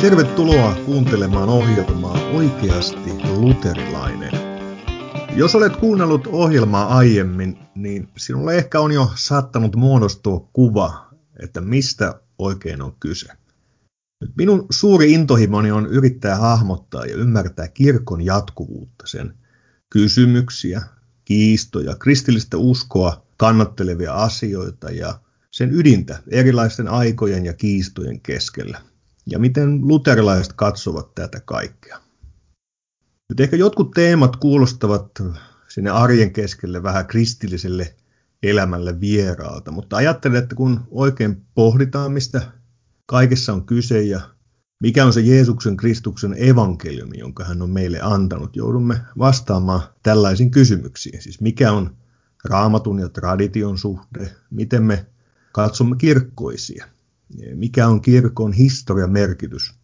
Tervetuloa kuuntelemaan ohjelmaa Oikeasti luterilainen. Jos olet kuunnellut ohjelmaa aiemmin, niin sinulle ehkä on jo saattanut muodostua kuva, että mistä oikein on kyse. Minun suuri intohimoni on yrittää hahmottaa ja ymmärtää kirkon jatkuvuutta, sen kysymyksiä, kiistoja, kristillistä uskoa kannattelevia asioita ja sen ydintä erilaisten aikojen ja kiistojen keskellä. Ja miten luterilaiset katsovat tätä kaikkea. Nyt ehkä jotkut teemat kuulostavat sinne arjen keskelle vähän kristilliselle elämälle vieraalta, mutta ajattelen, että kun oikein pohditaan, mistä kaikessa on kyse ja mikä on se Jeesuksen Kristuksen evankeliumi, jonka hän on meille antanut, joudumme vastaamaan tällaisiin kysymyksiin. Siis mikä on raamatun ja tradition suhde, miten me katsomme kirkkoisia, mikä on kirkon historian merkitys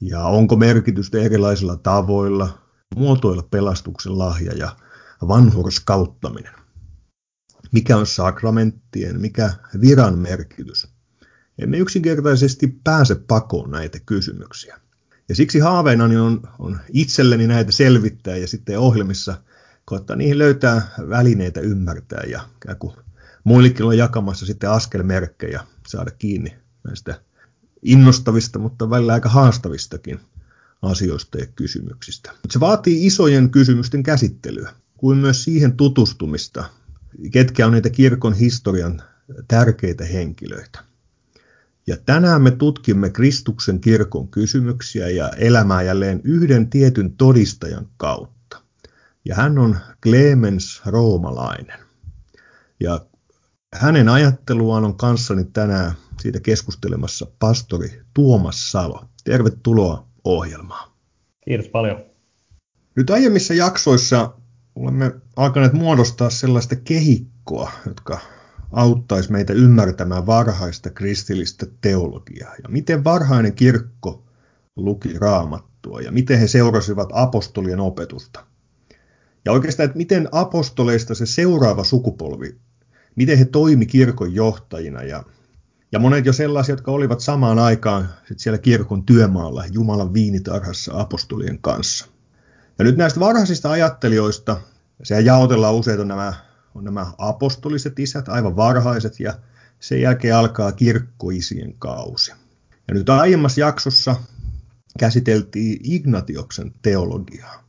ja onko merkitystä erilaisilla tavoilla muotoilla pelastuksen lahja ja vanhurskauttaminen. Mikä on sakramenttien, mikä viran merkitys. Emme yksinkertaisesti pääse pakoon näitä kysymyksiä. Ja siksi haaveenani on, on itselleni näitä selvittää ja sitten ohjelmissa koittaa niihin löytää välineitä ymmärtää ja kun muillekin on jakamassa sitten askelmerkkejä saada kiinni näistä innostavista, mutta välillä aika haastavistakin asioista ja kysymyksistä. Se vaatii isojen kysymysten käsittelyä, kuin myös siihen tutustumista, ketkä on niitä kirkon historian tärkeitä henkilöitä. Ja tänään me tutkimme Kristuksen kirkon kysymyksiä ja elämää jälleen yhden tietyn todistajan kautta. Ja hän on Clemens Roomalainen. Ja hänen ajatteluaan on kanssani tänään siitä keskustelemassa pastori Tuomas Salo. Tervetuloa ohjelmaan. Kiitos paljon. Nyt aiemmissa jaksoissa olemme alkaneet muodostaa sellaista kehikkoa, jotka auttaisi meitä ymmärtämään varhaista kristillistä teologiaa ja miten varhainen kirkko luki raamattua ja miten he seurasivat apostolien opetusta. Ja oikeastaan, että miten apostoleista se seuraava sukupolvi, miten he toimi kirkon johtajina ja, ja monet jo sellaisia, jotka olivat samaan aikaan sit siellä kirkon työmaalla Jumalan viinitarhassa apostolien kanssa. Ja nyt näistä varhaisista ajattelijoista, sehän jaotellaan useita nämä on nämä apostoliset isät, aivan varhaiset, ja sen jälkeen alkaa kirkkoisien kausi. Ja nyt aiemmassa jaksossa käsiteltiin Ignatioksen teologiaa.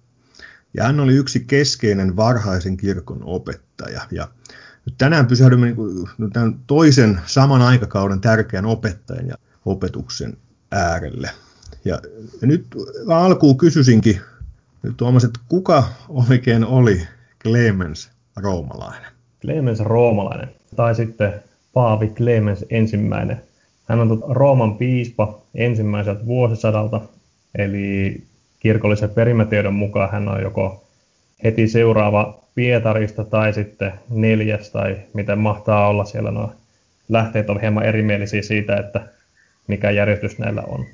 Ja hän oli yksi keskeinen varhaisen kirkon opettaja. Ja tänään pysähdymme niin tämän toisen saman aikakauden tärkeän opettajan ja opetuksen äärelle. Ja, ja nyt alkuun kysyisinkin Tuomas, että kuka oikein oli Clemens roomalainen. Clemens roomalainen, tai sitten Paavi Clemens ensimmäinen. Hän on Rooman piispa ensimmäiseltä vuosisadalta, eli kirkollisen perimätiedon mukaan hän on joko heti seuraava Pietarista tai sitten neljäs tai miten mahtaa olla siellä nuo lähteet on hieman erimielisiä siitä, että mikä järjestys näillä on.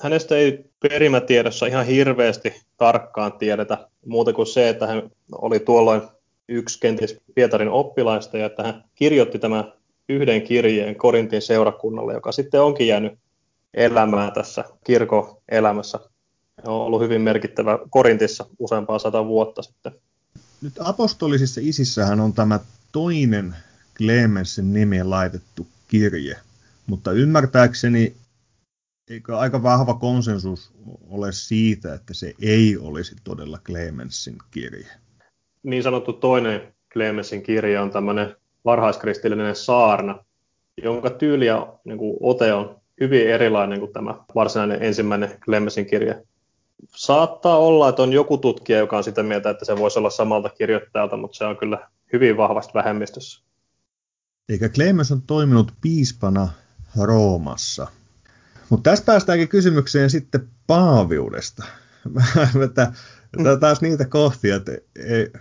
Hänestä ei perimätiedossa ihan hirveästi tarkkaan tiedetä, muuta kuin se, että hän oli tuolloin yksi kenties Pietarin oppilaista ja että hän kirjoitti tämän yhden kirjeen Korintin seurakunnalle, joka sitten onkin jäänyt elämään tässä kirkoelämässä. On ollut hyvin merkittävä Korintissa useampaa sata vuotta sitten. Nyt apostolisissa isissähän on tämä toinen Clemensin nimeen laitettu kirje, mutta ymmärtääkseni eikö aika vahva konsensus ole siitä, että se ei olisi todella Clemensin kirje? niin sanottu toinen Clemensin kirja on tämmöinen varhaiskristillinen saarna, jonka tyyli ja niin kuin, ote on hyvin erilainen kuin tämä varsinainen ensimmäinen Clemensin kirja. Saattaa olla, että on joku tutkija, joka on sitä mieltä, että se voisi olla samalta kirjoittajalta, mutta se on kyllä hyvin vahvasti vähemmistössä. Eikä Clemens on toiminut piispana Roomassa. Mutta tästä päästäänkin kysymykseen sitten paaviudesta. Tämä taas niitä kohtia, että ei,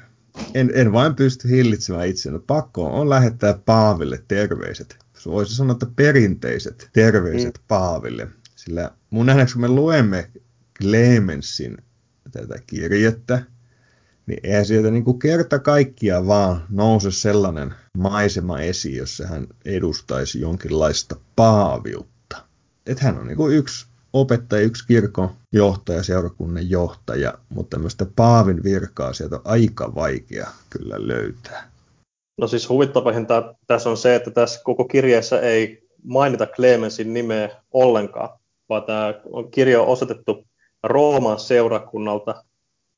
en, en vain pysty hillitsemään itseäni. Pakko on lähettää Paaville terveiset. Voisi sanoa, että perinteiset terveiset mm. Paaville. Sillä mun nähdäkseni me luemme Clemensin tätä kirjettä, niin eihän sieltä niin kuin kerta kaikkiaan vaan nouse sellainen maisema esiin, jossa hän edustaisi jonkinlaista paaviutta. Että hän on niin kuin yksi opettaja, yksi kirkon johtaja, seurakunnan johtaja, mutta tämmöistä Paavin virkaa sieltä on aika vaikea kyllä löytää. No siis huvittavinta tässä on se, että tässä koko kirjeessä ei mainita Clemensin nimeä ollenkaan, vaan tämä kirja on osoitettu Rooman seurakunnalta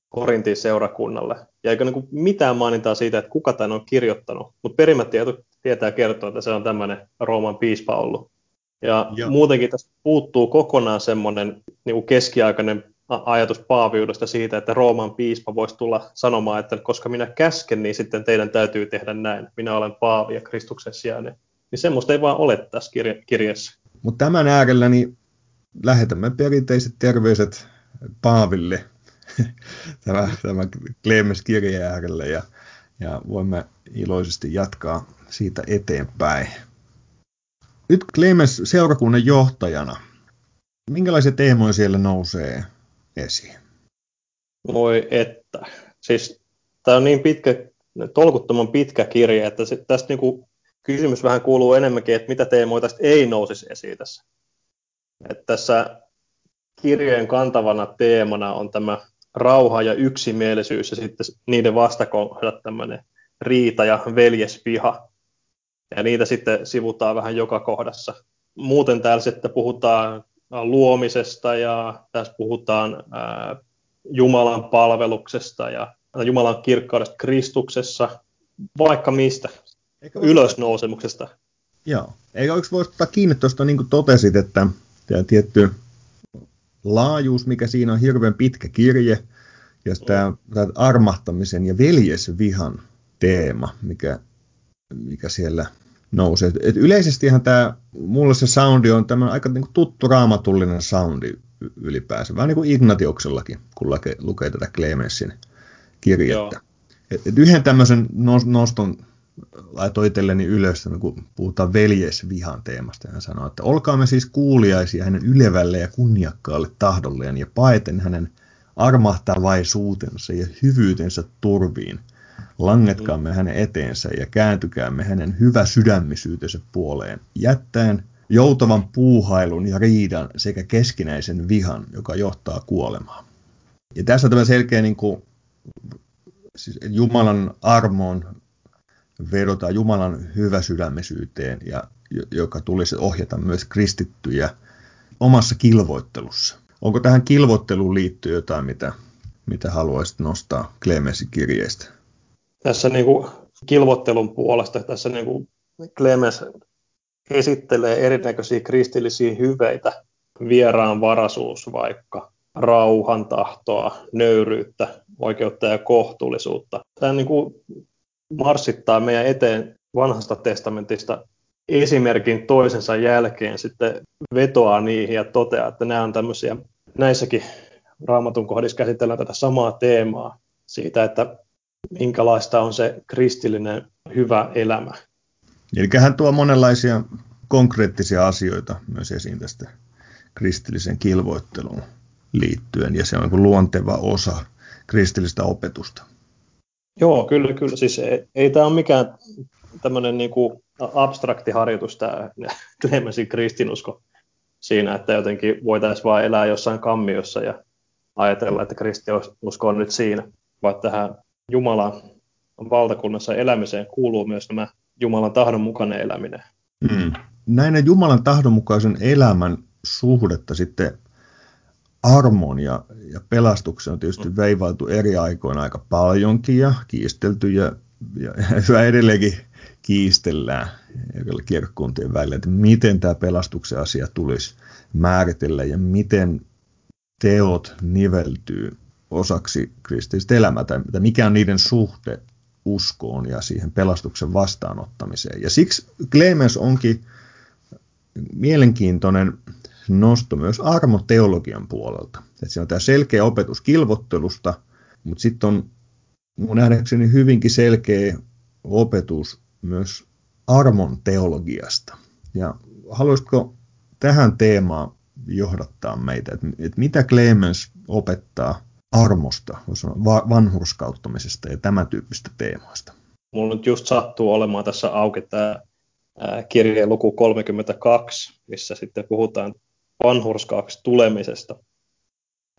Korintin seurakunnalle. Ja eikö niin mitään mainintaa siitä, että kuka tämän on kirjoittanut, mutta perimätieto tietää kertoa, että se on tämmöinen Rooman piispa ollut. Ja Joo. muutenkin tässä puuttuu kokonaan semmoinen niin keskiaikainen ajatus paaviudesta siitä, että Rooman piispa voisi tulla sanomaan, että koska minä käsken, niin sitten teidän täytyy tehdä näin. Minä olen paavi ja Kristuksen sijainen. Niin semmoista ei vaan ole tässä kirja- kirjassa. Mutta tämän äärellä niin lähetämme perinteiset terveiset Paaville tämä, tämä Clemens kirjeen äärellä ja, ja voimme iloisesti jatkaa siitä eteenpäin. Nyt Clemens seurakunnan johtajana, minkälaisia teemoja siellä nousee esiin? Voi että. Siis tämä on niin pitkä, tolkuttoman pitkä kirja, että se, tästä niinku kysymys vähän kuuluu enemmänkin, että mitä teemoja tästä ei nousisi esiin tässä. Että tässä kirjeen kantavana teemana on tämä rauha ja yksimielisyys ja sitten niiden vastakohdat tämmöinen riita ja veljespiha. Ja niitä sitten sivutaan vähän joka kohdassa. Muuten täällä sitten puhutaan luomisesta ja tässä puhutaan ää, Jumalan palveluksesta ja Jumalan kirkkaudesta Kristuksessa, vaikka mistä, Eikä ylösnousemuksesta. Joo, eikä olisi voisi ottaa kiinni tuosta, niin kuin totesit, että tietty laajuus, mikä siinä on hirveän pitkä kirje, ja tämä, tämä armahtamisen ja veljesvihan teema, mikä, mikä siellä nousee. Et yleisestihan tämä, mulle se soundi on tämä aika niin kuin tuttu raamatullinen soundi ylipäänsä, vähän niin kuin Ignatioksellakin, kun lukee, lukee tätä Clemensin kirjettä. Et, et yhden tämmöisen noston laitoi itselleni ylös, kun puhutaan veljesvihan teemasta. Hän sanoi, että olkaamme siis kuuliaisia hänen ylevälle ja kunniakkaalle tahdolleen ja paeten hänen armahtavaisuutensa ja hyvyytensä turviin. Langetkaamme hänen eteensä ja kääntykäämme hänen hyvä sydämisyytensä puoleen, jättäen joutavan puuhailun ja riidan sekä keskinäisen vihan, joka johtaa kuolemaan. Ja tässä tämä selkeä niin kuin, siis Jumalan armoon vedota Jumalan hyväsydämisyyteen, ja, joka tulisi ohjata myös kristittyjä omassa kilvoittelussa. Onko tähän kilvoitteluun liittyy jotain, mitä, mitä haluaisit nostaa Clemensin kirjeestä? Tässä niin kuin kilvottelun puolesta tässä niin kuin Clemens esittelee erinäköisiä kristillisiä hyveitä, vieraanvaraisuus vaikka, rauhan tahtoa, nöyryyttä, oikeutta ja kohtuullisuutta. Tämä niin kuin marssittaa meidän eteen vanhasta testamentista esimerkin toisensa jälkeen sitten vetoaa niihin ja toteaa, että nämä on tämmöisiä, näissäkin raamatun kohdissa käsitellään tätä samaa teemaa siitä, että minkälaista on se kristillinen hyvä elämä. Eli hän tuo monenlaisia konkreettisia asioita myös esiin tästä kristillisen kilvoitteluun liittyen, ja se on niin luonteva osa kristillistä opetusta. Joo, kyllä, kyllä. Siis ei, ei tämä ole mikään tämmöinen niin kuin abstrakti harjoitus, tämä Clemensin kristinusko siinä, että jotenkin voitaisiin vain elää jossain kammiossa ja ajatella, että kristinusko on nyt siinä, vaan tähän Jumalan valtakunnassa elämiseen kuuluu myös nämä Jumalan tahdon mukainen eläminen. Mm. Näin Jumalan tahdonmukaisen elämän suhdetta sitten armon ja, ja pelastuksen on tietysti veivailtu eri aikoina aika paljonkin ja kiistelty ja, ja, ja edelleenkin kiistellään kirkkuntien välillä, että miten tämä pelastuksen asia tulisi määritellä ja miten teot niveltyy osaksi kristillistä elämää, tai mikä on niiden suhte uskoon ja siihen pelastuksen vastaanottamiseen. Ja siksi Clemens onkin mielenkiintoinen nosto myös armoteologian puolelta. Että siinä on tämä selkeä opetus kilvottelusta, mutta sitten on mun nähdäkseni hyvinkin selkeä opetus myös armon teologiasta. Ja haluaisitko tähän teemaan johdattaa meitä, että, että mitä Clemens opettaa armosta, vanhurskauttamisesta ja tämän tyyppistä teemoista? Mulla nyt just sattuu olemaan tässä auki tämä kirjeen luku 32, missä sitten puhutaan vanhurskaaksi tulemisesta.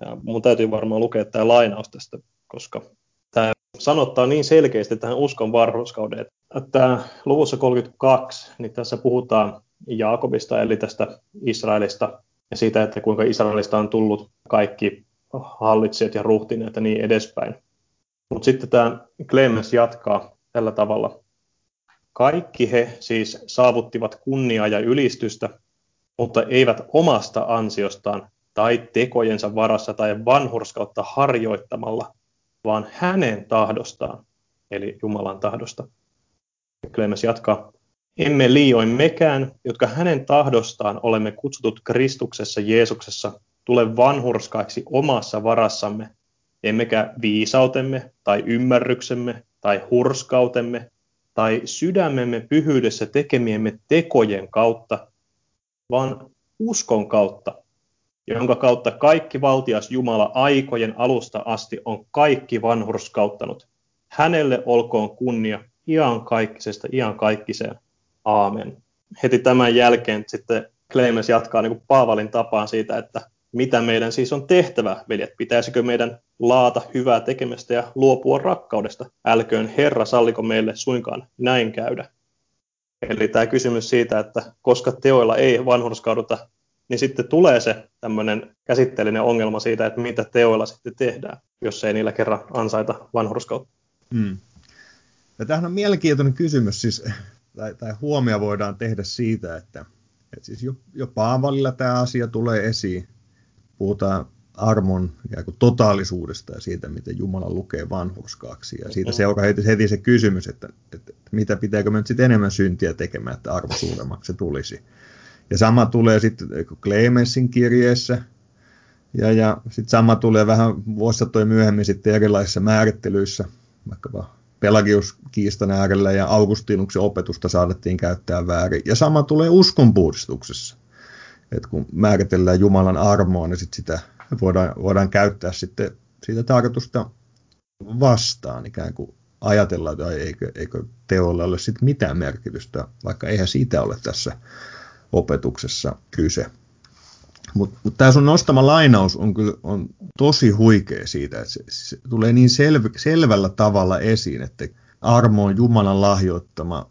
Ja mun täytyy varmaan lukea tämä lainaus tästä, koska tämä sanottaa niin selkeästi tähän uskon vanhurskauden, että luvussa 32, niin tässä puhutaan Jaakobista, eli tästä Israelista, ja siitä, että kuinka Israelista on tullut kaikki hallitsijat ja ruhtineet ja niin edespäin. Mutta sitten tämä Clemens jatkaa tällä tavalla. Kaikki he siis saavuttivat kunniaa ja ylistystä, mutta eivät omasta ansiostaan tai tekojensa varassa tai vanhurskautta harjoittamalla, vaan hänen tahdostaan, eli Jumalan tahdosta. Clemens jatkaa. Emme liioin mekään, jotka hänen tahdostaan olemme kutsutut Kristuksessa Jeesuksessa, tule vanhurskaiksi omassa varassamme, emmekä viisautemme tai ymmärryksemme tai hurskautemme tai sydämemme pyhyydessä tekemiemme tekojen kautta, vaan uskon kautta, jonka kautta kaikki valtias Jumala aikojen alusta asti on kaikki vanhurskauttanut. Hänelle olkoon kunnia ian kaikkisesta ian kaikkiseen. Aamen. Heti tämän jälkeen sitten Clemens jatkaa niin kuin Paavalin tapaan siitä, että mitä meidän siis on tehtävä, veljet. Pitäisikö meidän laata hyvää tekemistä ja luopua rakkaudesta? Älköön Herra salliko meille suinkaan näin käydä. Eli tämä kysymys siitä, että koska teoilla ei vanhurskauduta, niin sitten tulee se tämmöinen käsitteellinen ongelma siitä, että mitä teoilla sitten tehdään, jos ei niillä kerran ansaita vanhurskautta. Hmm. Ja tämähän on mielenkiintoinen kysymys, siis, tai, tai huomio voidaan tehdä siitä, että, että siis jo, jo Paavalilla tämä asia tulee esiin, puhutaan armon kuin totaalisuudesta ja siitä, miten Jumala lukee vanhurskaaksi. Ja siitä seuraa heti, heti se kysymys, että, että, että mitä pitääkö me nyt sitten enemmän syntiä tekemään, että arvo suuremmaksi se tulisi. Ja sama tulee sitten Clemensin kirjeessä, ja, ja sitten sama tulee vähän vuosisatoja myöhemmin sitten erilaisissa määrittelyissä, vaikkapa Pelagiuskiistan äärellä ja Augustinuksen opetusta saatettiin käyttää väärin. Ja sama tulee uskonpuhdistuksessa että kun määritellään Jumalan armoa, niin sit sitä voidaan, voidaan käyttää sitten siitä tarkoitusta vastaan, ikään kuin ajatella, että eikö, eikö teolla ole sitten mitään merkitystä, vaikka eihän siitä ole tässä opetuksessa kyse. Mutta mut tämä sun nostama lainaus on kyllä on tosi huikea siitä, että se, se tulee niin selv, selvällä tavalla esiin, että armo on Jumalan lahjoittama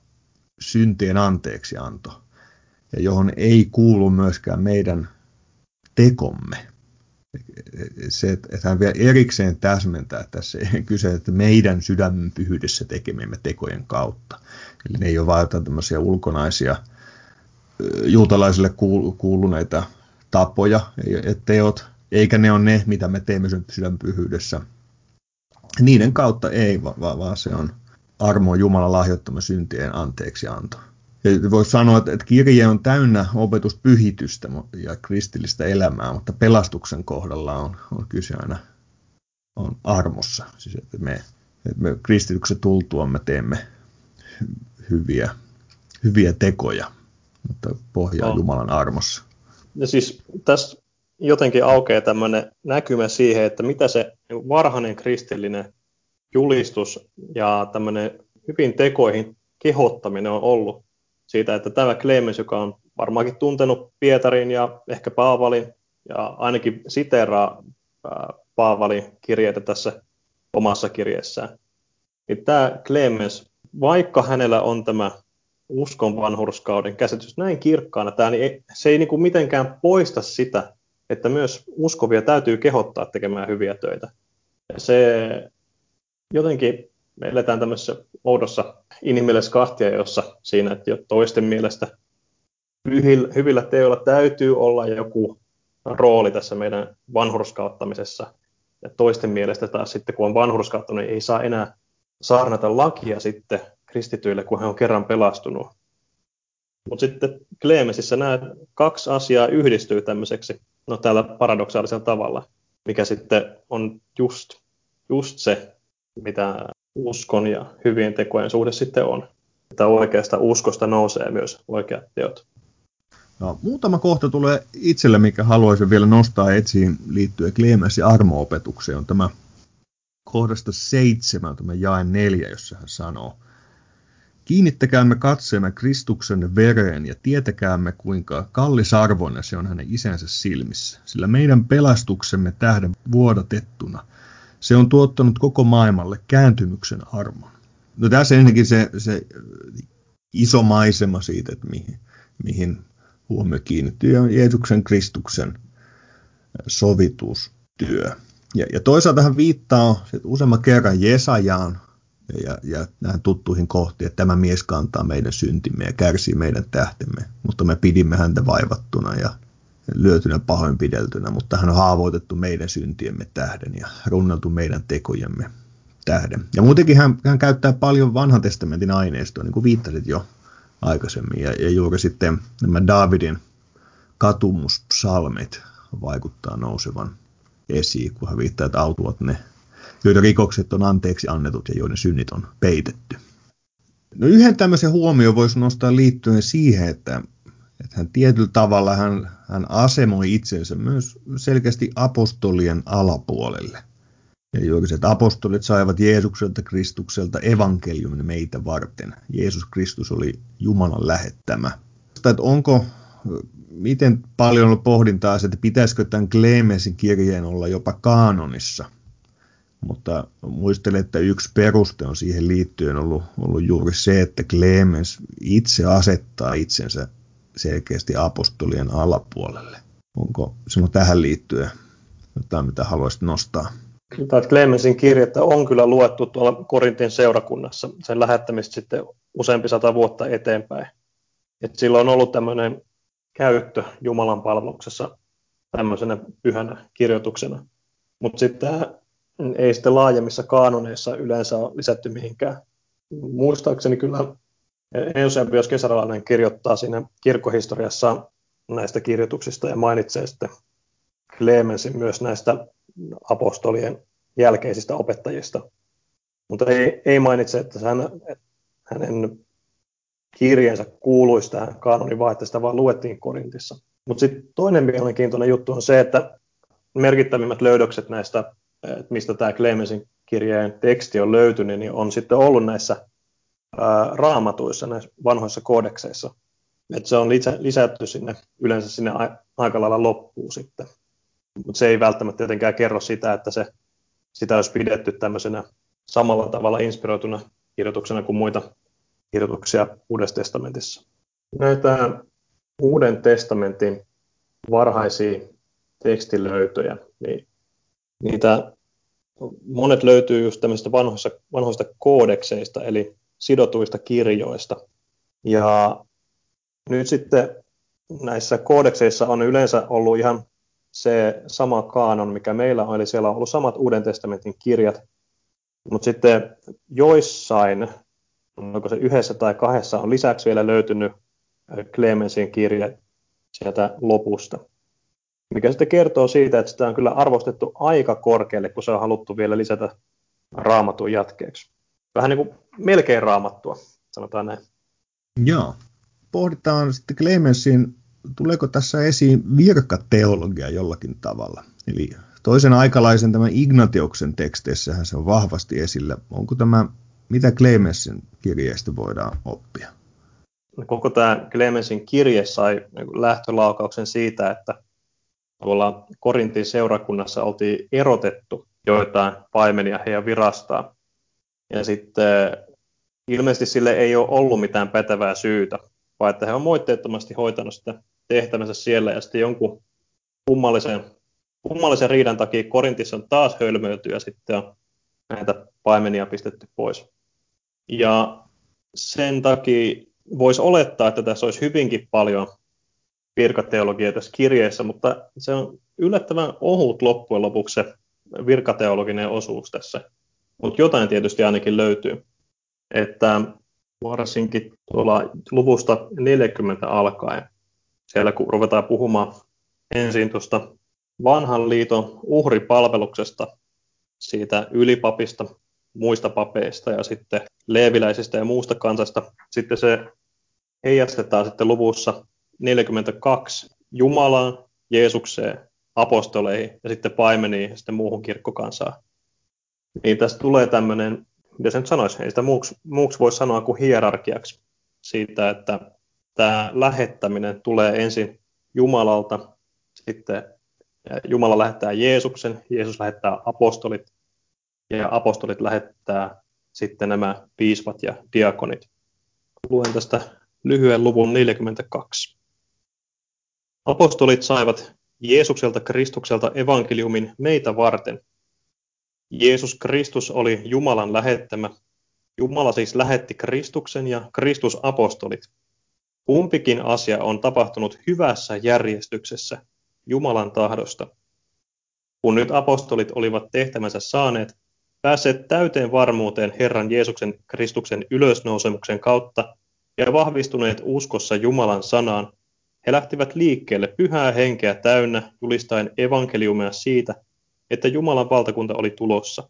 syntien anteeksianto ja johon ei kuulu myöskään meidän tekomme. Se, että hän vielä erikseen täsmentää tässä kyse, että meidän sydämen pyhyydessä tekemimme tekojen kautta. Eli ne ei ole vain jotain tämmöisiä ulkonaisia juutalaisille kuuluneita tapoja ja teot, eikä ne ole ne, mitä me teemme sydämen pyhyydessä. Niiden kautta ei, vaan se on armo Jumalan lahjoittama syntien anteeksianto. Ja voisi sanoa, että kirje on täynnä opetuspyhitystä ja kristillistä elämää, mutta pelastuksen kohdalla on, on kyse aina on armossa. Siis että me, että me kristityksen tultua me teemme hyviä, hyviä tekoja, mutta pohjaa no. Jumalan armossa. Ja siis tässä jotenkin aukeaa tämmöinen näkymä siihen, että mitä se varhainen kristillinen julistus ja tämmöinen hyvin tekoihin kehottaminen on ollut siitä, että tämä Clemens, joka on varmaankin tuntenut Pietarin ja ehkä Paavalin, ja ainakin siteraa Paavalin kirjeitä tässä omassa kirjeessään, niin tämä Clemens, vaikka hänellä on tämä uskon vanhurskauden käsitys näin kirkkaana, tämä, niin se ei niin kuin mitenkään poista sitä, että myös uskovia täytyy kehottaa tekemään hyviä töitä. Se jotenkin me eletään tämmöisessä oudossa inhimillisessä kahtia, jossa siinä, että jo toisten mielestä hyvillä teoilla täytyy olla joku rooli tässä meidän vanhurskauttamisessa. Ja toisten mielestä taas sitten, kun on vanhurskauttanut, niin ei saa enää saarnata lakia sitten kristityille, kun hän on kerran pelastunut. Mutta sitten Kleemesissä nämä kaksi asiaa yhdistyy tämmöiseksi, no täällä paradoksaalisella tavalla, mikä sitten on just, just se, mitä uskon ja hyvien tekojen suhde sitten on. Että oikeasta uskosta nousee myös oikeat teot. No, muutama kohta tulee itselle, mikä haluaisin vielä nostaa etsiin liittyen Clemens ja armoopetukseen, on tämä kohdasta seitsemän, tämä jae neljä, jossa hän sanoo, Kiinnittäkäämme katseemme Kristuksen vereen ja tietäkäämme, kuinka kallisarvoinen se on hänen isänsä silmissä, sillä meidän pelastuksemme tähden vuodatettuna se on tuottanut koko maailmalle kääntymyksen armon. No tässä ennenkin se, se iso maisema siitä, että mihin, mihin huomio kiinnittyy, on Jeesuksen Kristuksen sovitustyö. Ja, ja toisaalta hän viittaa useamman kerran Jesajaan ja, ja näihin tuttuihin kohtiin, että tämä mies kantaa meidän syntimme ja kärsii meidän tähtemme, mutta me pidimme häntä vaivattuna ja lyötynä pahoinpideltynä, mutta hän on haavoitettu meidän syntiemme tähden ja runneltu meidän tekojemme tähden. Ja muutenkin hän, hän käyttää paljon vanhan testamentin aineistoa, niin kuin viittasit jo aikaisemmin, ja, ja juuri sitten nämä Davidin katumuspsalmit vaikuttaa nousevan esiin, kun hän viittaa, että autuvat ne, joiden rikokset on anteeksi annetut ja joiden synnit on peitetty. No yhden tämmöisen huomioon voisi nostaa liittyen siihen, että, että hän tietyllä tavalla hän, hän asemoi itsensä myös selkeästi apostolien alapuolelle. Ja juuri se, että apostolit saivat Jeesukselta Kristukselta evankeliumin meitä varten. Jeesus Kristus oli Jumalan lähettämä. Että onko, miten paljon on pohdintaa että pitäisikö tämän Clemensin kirjeen olla jopa kaanonissa. Mutta muistelen, että yksi peruste on siihen liittyen ollut, ollut juuri se, että Clemens itse asettaa itsensä selkeästi apostolien alapuolelle. Onko sinulla tähän liittyen jotain, mitä haluaisit nostaa? Tämä Clemensin kirjettä on kyllä luettu tuolla Korintin seurakunnassa, sen lähettämistä sitten useampi sata vuotta eteenpäin. Et silloin on ollut tämmöinen käyttö Jumalan palveluksessa tämmöisenä pyhänä kirjoituksena. Mutta sitten ei sitten laajemmissa kaanoneissa yleensä ole lisätty mihinkään. Muistaakseni kyllä jos kesäralainen kirjoittaa siinä kirkkohistoriassa näistä kirjoituksista ja mainitsee sitten Clemensin myös näistä apostolien jälkeisistä opettajista. Mutta ei, ei mainitse, että hän, hänen kirjeensä kuuluisi tähän kaanonivaihteesta, vaan luettiin Korintissa. Mutta sitten toinen mielenkiintoinen juttu on se, että merkittävimmät löydökset näistä, että mistä tämä Clemensin kirjeen teksti on löytynyt, niin on sitten ollut näissä raamatuissa, näissä vanhoissa kodekseissa. että se on lisätty sinne, yleensä sinne aika lailla loppuun sitten mutta se ei välttämättä tietenkään kerro sitä, että se, sitä olisi pidetty tämmöisenä samalla tavalla inspiroituna kirjoituksena kuin muita kirjoituksia Uudessa testamentissa. Näitä Uuden testamentin varhaisia tekstilöytöjä, niin niitä monet löytyy just tämmöisistä vanhoista, vanhoista koodekseista, eli sidotuista kirjoista. Ja nyt sitten näissä koodekseissa on yleensä ollut ihan se sama kaanon, mikä meillä on, eli siellä on ollut samat Uuden testamentin kirjat, mutta sitten joissain, onko se yhdessä tai kahdessa, on lisäksi vielä löytynyt Clemensin kirje sieltä lopusta, mikä sitten kertoo siitä, että sitä on kyllä arvostettu aika korkealle, kun se on haluttu vielä lisätä raamatun jatkeeksi. Vähän niin kuin melkein raamattua, sanotaan näin. Joo. Pohditaan sitten Clemensin tuleeko tässä esiin virkateologia jollakin tavalla? Eli toisen aikalaisen tämän Ignatioksen teksteissähän se on vahvasti esillä. Onko tämä, mitä Clemensin kirjeestä voidaan oppia? Koko tämä Clemensin kirje sai lähtölaukauksen siitä, että tuolla Korintin seurakunnassa oltiin erotettu joitain paimenia heidän virastaan. Ja sitten ilmeisesti sille ei ole ollut mitään pätevää syytä vaan että he on moitteettomasti hoitanut sitä tehtävänsä siellä ja sitten jonkun kummallisen, kummallisen riidan takia Korintissa on taas hölmöilty ja sitten on näitä paimenia pistetty pois. Ja sen takia voisi olettaa, että tässä olisi hyvinkin paljon virkateologiaa tässä kirjeessä, mutta se on yllättävän ohut loppujen lopuksi se virkateologinen osuus tässä. Mutta jotain tietysti ainakin löytyy. Että varsinkin tuolla luvusta 40 alkaen. Siellä kun ruvetaan puhumaan ensin tuosta vanhan liiton uhripalveluksesta, siitä ylipapista, muista papeista ja sitten leeviläisistä ja muusta kansasta. Sitten se heijastetaan sitten luvussa 42 Jumalaan, Jeesukseen, apostoleihin ja sitten paimeniin ja sitten muuhun kirkkokansaan. Niin tästä tulee tämmöinen mitä se nyt sanoisi, ei sitä muuksi, muuksi voi sanoa kuin hierarkiaksi siitä, että tämä lähettäminen tulee ensin Jumalalta, sitten Jumala lähettää Jeesuksen, Jeesus lähettää apostolit, ja apostolit lähettää sitten nämä piispat ja diakonit. Luen tästä lyhyen luvun 42. Apostolit saivat Jeesukselta Kristukselta evankeliumin meitä varten. Jeesus Kristus oli Jumalan lähettämä. Jumala siis lähetti Kristuksen ja Kristus apostolit. Kumpikin asia on tapahtunut hyvässä järjestyksessä Jumalan tahdosta. Kun nyt apostolit olivat tehtävänsä saaneet, päässeet täyteen varmuuteen Herran Jeesuksen Kristuksen ylösnousemuksen kautta ja vahvistuneet uskossa Jumalan sanaan, he lähtivät liikkeelle pyhää henkeä täynnä julistaen evankeliumia siitä, että Jumalan valtakunta oli tulossa.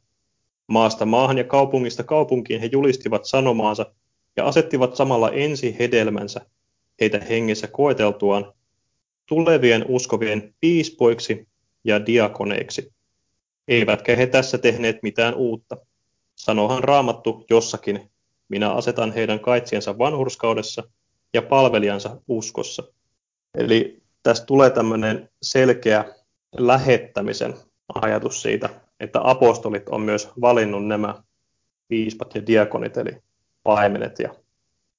Maasta maahan ja kaupungista kaupunkiin he julistivat sanomaansa ja asettivat samalla ensi hedelmänsä, heitä hengessä koeteltuaan, tulevien uskovien piispoiksi ja diakoneiksi. Eivätkä he tässä tehneet mitään uutta. Sanohan raamattu jossakin, minä asetan heidän kaitsiensa vanhurskaudessa ja palvelijansa uskossa. Eli tästä tulee tämmöinen selkeä lähettämisen ajatus siitä, että apostolit on myös valinnut nämä piispat ja diakonit, eli paimenet ja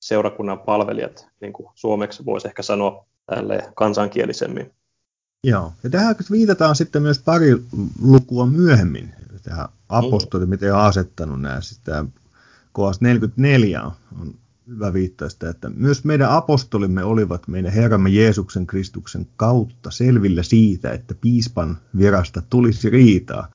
seurakunnan palvelijat, niin kuin suomeksi voisi ehkä sanoa tälle kansankielisemmin. Joo, ja tähän viitataan sitten myös pari lukua myöhemmin, tähän apostolit, mm. miten on asettanut nämä. Siis tämä KS 44 on hyvä viittaa sitä, että myös meidän apostolimme olivat meidän Herramme Jeesuksen Kristuksen kautta selvillä siitä, että piispan virasta tulisi riitaa.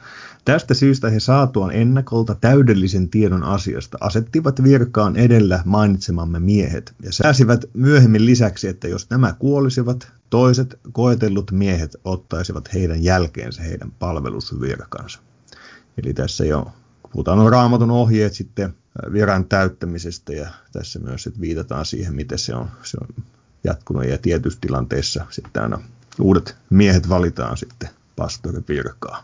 Tästä syystä he saatuaan ennakolta täydellisen tiedon asiasta asettivat virkaan edellä mainitsemamme miehet ja sääsivät myöhemmin lisäksi, että jos nämä kuolisivat, toiset koetellut miehet ottaisivat heidän jälkeensä heidän palvelusvirkansa. Eli tässä jo puhutaan raamatun ohjeet sitten viran täyttämisestä ja tässä myös sit viitataan siihen, miten se on, se on jatkunut ja tietyissä tilanteissa sitten aina uudet miehet valitaan sitten pastorin virkaa.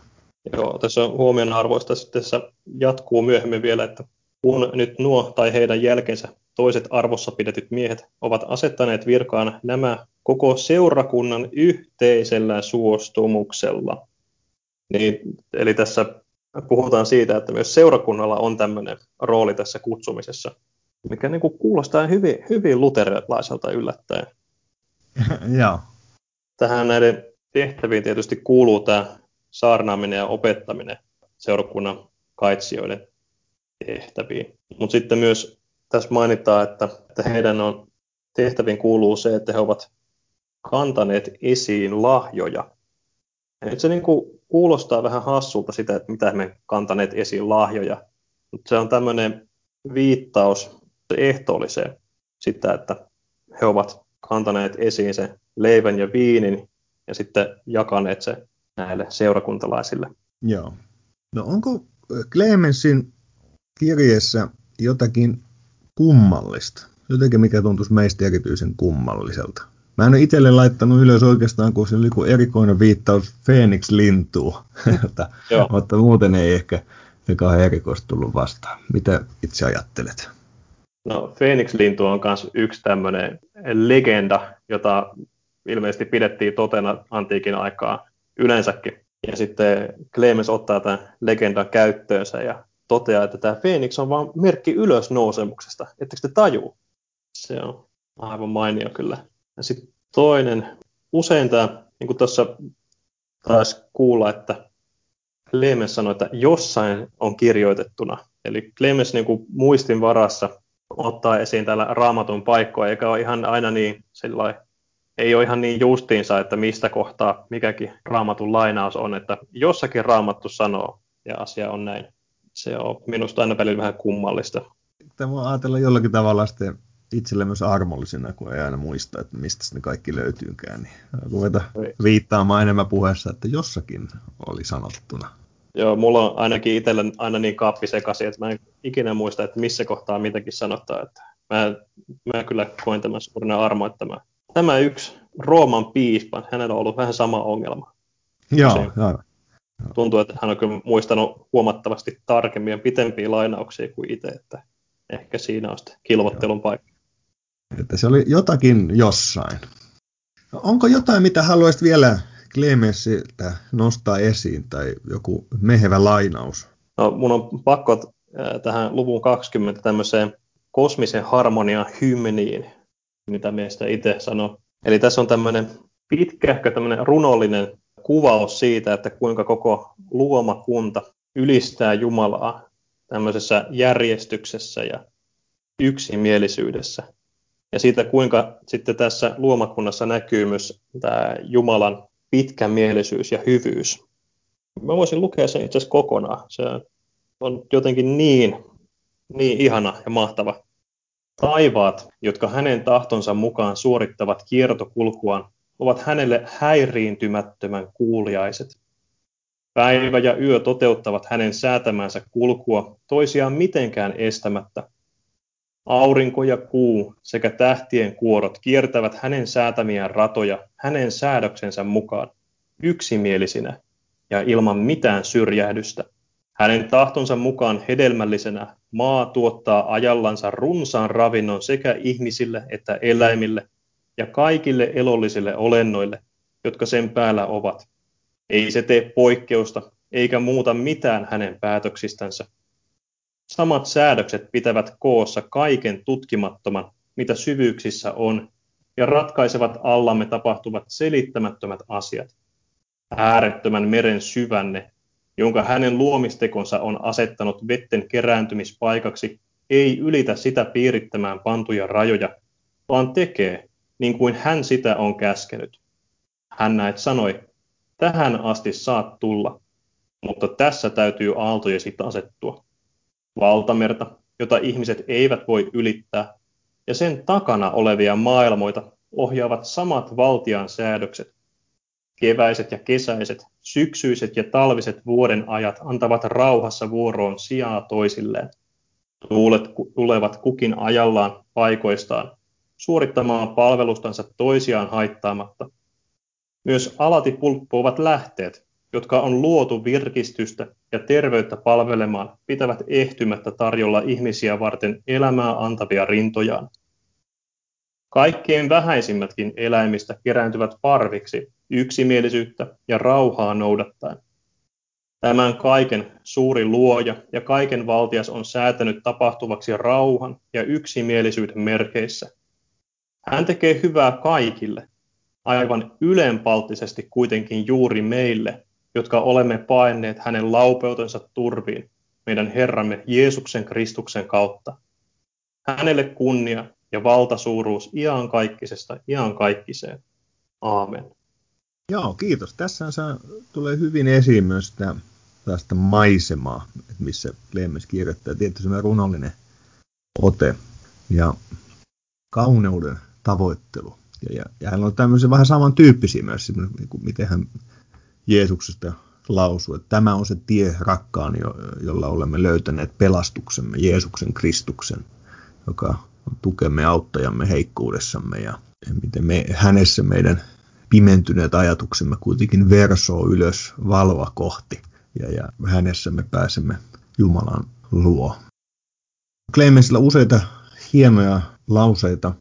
Joo, tässä on huomion arvoista sitten tässä jatkuu myöhemmin vielä, että kun nyt nuo tai heidän jälkensä toiset arvossa pidetyt miehet ovat asettaneet virkaan nämä koko seurakunnan yhteisellä suostumuksella. Niin, eli tässä puhutaan siitä, että myös seurakunnalla on tämmöinen rooli tässä kutsumisessa, mikä niin kuin kuulostaa hyvin, hyvin luterilaiselta yllättäen. Joo. Tähän näiden tehtäviin tietysti kuuluu tämä saarnaaminen ja opettaminen seurakunnan kaitsijoiden tehtäviin. Mutta sitten myös tässä mainitaan, että, että heidän on tehtäviin kuuluu se, että he ovat kantaneet esiin lahjoja. Ja nyt se niin kuin kuulostaa vähän hassulta sitä, että mitä me kantaneet esiin lahjoja, mutta se on tämmöinen viittaus ehtoolliseen sitä, että he ovat kantaneet esiin sen leivän ja viinin ja sitten jakaneet se näille seurakuntalaisille. Joo. No onko Clemensin kirjeessä jotakin kummallista? Jotenkin mikä tuntuisi meistä erityisen kummalliselta? Mä en ole itselle laittanut ylös oikeastaan, kun se oli joku erikoinen viittaus Phoenix-lintuun, mutta muuten ei ehkä se kauhean erikoista tullut vastaan. Mitä itse ajattelet? No Phoenix-lintu on myös yksi tämmöinen legenda, jota ilmeisesti pidettiin totena antiikin aikaa yleensäkin. Ja sitten Clemens ottaa tämän legendan käyttöönsä ja toteaa, että tämä Phoenix on vain merkki ylösnousemuksesta. Ettekö te tajuu? Se on aivan mainio kyllä. Sitten toinen, usein tämä, niin kuin tuossa taisi kuulla, että Clemens sanoi, että jossain on kirjoitettuna. Eli Clemens niin kuin muistin varassa ottaa esiin täällä raamatun paikkoja, eikä ole ihan aina niin sellainen, ei ole ihan niin justiinsa, että mistä kohtaa mikäkin raamatun lainaus on, että jossakin raamattu sanoo, ja asia on näin. Se on minusta aina välillä vähän kummallista. Tämä on ajatella jollakin tavalla sitten itselle myös armollisena, kun ei aina muista, että mistä ne kaikki löytyykään. Niin ruveta viittaamaan enemmän puheessa, että jossakin oli sanottuna. Joo, mulla on ainakin itsellä aina niin kaappi sekaisin, että mä en ikinä muista, että missä kohtaa mitäkin sanottaa. Että mä, mä kyllä koen tämän suurena armoittamaan. Tämä yksi Rooman piispa, hänellä on ollut vähän sama ongelma. Joo, joo. tuntuu, että hän on kyllä muistanut huomattavasti tarkemmin ja pitempiä lainauksia kuin itse, että ehkä siinä on sitten kilvottelun paikka. Että se oli jotakin jossain. Onko jotain, mitä haluaisit vielä Clemenssiltä nostaa esiin tai joku mehevä lainaus? No, mun on pakko tähän luvun 20 tämmöiseen kosmisen harmonian hymniin, mitä meistä itse sanoo. Eli tässä on tämmöinen pitkähkö tämmöinen runollinen kuvaus siitä, että kuinka koko luomakunta ylistää Jumalaa tämmöisessä järjestyksessä ja yksimielisyydessä. Ja siitä, kuinka sitten tässä luomakunnassa näkyy myös tämä Jumalan pitkämielisyys ja hyvyys. Mä voisin lukea sen itse asiassa kokonaan. Se on jotenkin niin, niin ihana ja mahtava. Taivaat, jotka hänen tahtonsa mukaan suorittavat kiertokulkuaan, ovat hänelle häiriintymättömän kuuliaiset. Päivä ja yö toteuttavat hänen säätämänsä kulkua toisiaan mitenkään estämättä. Aurinko ja kuu sekä tähtien kuorot kiertävät hänen säätämiään ratoja hänen säädöksensä mukaan, yksimielisinä ja ilman mitään syrjähdystä. Hänen tahtonsa mukaan hedelmällisenä maa tuottaa ajallansa runsaan ravinnon sekä ihmisille että eläimille ja kaikille elollisille olennoille, jotka sen päällä ovat. Ei se tee poikkeusta eikä muuta mitään hänen päätöksistänsä. Samat säädökset pitävät koossa kaiken tutkimattoman, mitä syvyyksissä on, ja ratkaisevat allamme tapahtuvat selittämättömät asiat. Äärettömän meren syvänne jonka hänen luomistekonsa on asettanut vetten kerääntymispaikaksi, ei ylitä sitä piirittämään pantuja rajoja, vaan tekee niin kuin hän sitä on käskenyt. Hän näet sanoi, tähän asti saat tulla, mutta tässä täytyy aaltojesi asettua. Valtamerta, jota ihmiset eivät voi ylittää, ja sen takana olevia maailmoita ohjaavat samat valtian säädökset, Keväiset ja kesäiset, syksyiset ja talviset vuoden ajat antavat rauhassa vuoroon sijaa toisilleen. Tuulet tulevat kukin ajallaan paikoistaan, suorittamaan palvelustansa toisiaan haittaamatta. Myös alati pulppuvat lähteet, jotka on luotu virkistystä ja terveyttä palvelemaan, pitävät ehtymättä tarjolla ihmisiä varten elämää antavia rintojaan. Kaikkein vähäisimmätkin eläimistä kerääntyvät parviksi, yksimielisyyttä ja rauhaa noudattaen. Tämän kaiken suuri luoja ja kaiken valtias on säätänyt tapahtuvaksi rauhan ja yksimielisyyden merkeissä. Hän tekee hyvää kaikille, aivan ylenpalttisesti kuitenkin juuri meille, jotka olemme paenneet hänen laupeutensa turviin, meidän Herramme Jeesuksen Kristuksen kautta. Hänelle kunnia ja valtasuuruus iankaikkisesta iankaikkiseen. Aamen. Joo, kiitos. Tässä tulee hyvin esiin myös sitä tästä maisemaa, missä Clemens kirjoittaa. Tietysti semmoinen runollinen ote ja kauneuden tavoittelu. Ja, ja, ja hän on tämmöisiä vähän samantyyppisiä myös, niin kuin miten hän Jeesuksesta lausuu, että tämä on se tie rakkaani, jo, jolla olemme löytäneet pelastuksemme, Jeesuksen Kristuksen, joka on tukemme, auttajamme heikkuudessamme ja miten me, hänessä meidän pimentyneet ajatuksemme kuitenkin versoo ylös valoa kohti ja, ja hänessä me pääsemme Jumalan luo. Clemensillä useita hienoja lauseita.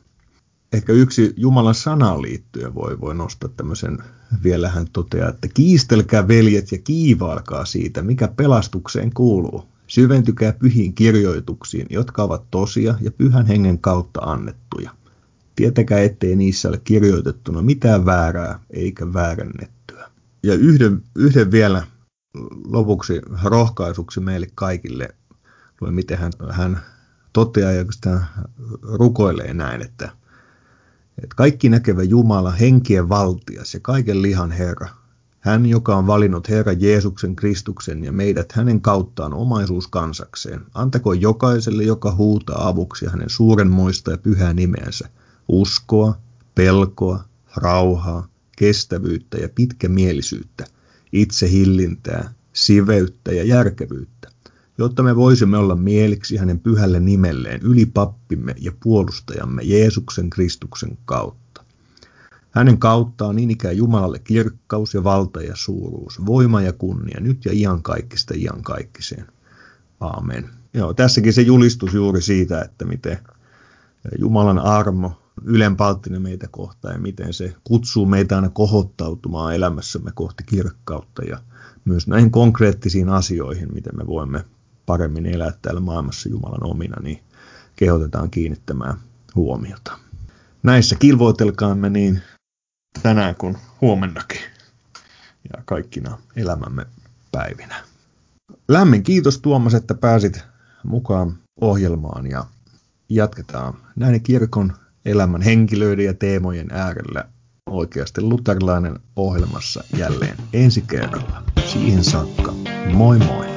Ehkä yksi Jumalan sanaan liittyen voi, voi nostaa tämmöisen, vielä hän toteaa, että kiistelkää veljet ja kiivailkaa siitä, mikä pelastukseen kuuluu. Syventykää pyhiin kirjoituksiin, jotka ovat tosia ja pyhän hengen kautta annettuja. Tietäkää, ettei niissä ole kirjoitettuna mitään väärää eikä väärännettyä. Ja yhden, yhden vielä lopuksi rohkaisuksi meille kaikille, miten hän, hän toteaa ja rukoilee näin, että, että kaikki näkevä Jumala, henkien valtias ja kaiken lihan Herra, hän, joka on valinnut Herra Jeesuksen Kristuksen ja meidät hänen kauttaan omaisuus kansakseen, antakoon jokaiselle, joka huutaa avuksi hänen suurenmoista ja pyhää nimeensä – uskoa, pelkoa, rauhaa, kestävyyttä ja pitkämielisyyttä, itsehillintää, siveyttä ja järkevyyttä, jotta me voisimme olla mieliksi hänen pyhälle nimelleen ylipappimme ja puolustajamme Jeesuksen Kristuksen kautta. Hänen kauttaan niin ikään Jumalalle kirkkaus ja valta ja suuruus, voima ja kunnia, nyt ja ihan kaikista ihan kaikkiseen. Aamen. Joo, tässäkin se julistus juuri siitä, että miten Jumalan armo ylenpalttinen meitä kohtaan ja miten se kutsuu meitä aina kohottautumaan elämässämme kohti kirkkautta ja myös näihin konkreettisiin asioihin, miten me voimme paremmin elää täällä maailmassa Jumalan omina, niin kehotetaan kiinnittämään huomiota. Näissä kilvoitelkaamme niin tänään kuin huomennakin ja kaikkina elämämme päivinä. Lämmin kiitos Tuomas, että pääsit mukaan ohjelmaan ja jatketaan näin kirkon elämän henkilöiden ja teemojen äärellä oikeasti luterilainen ohjelmassa jälleen ensi kerralla. Siihen saakka, moi moi!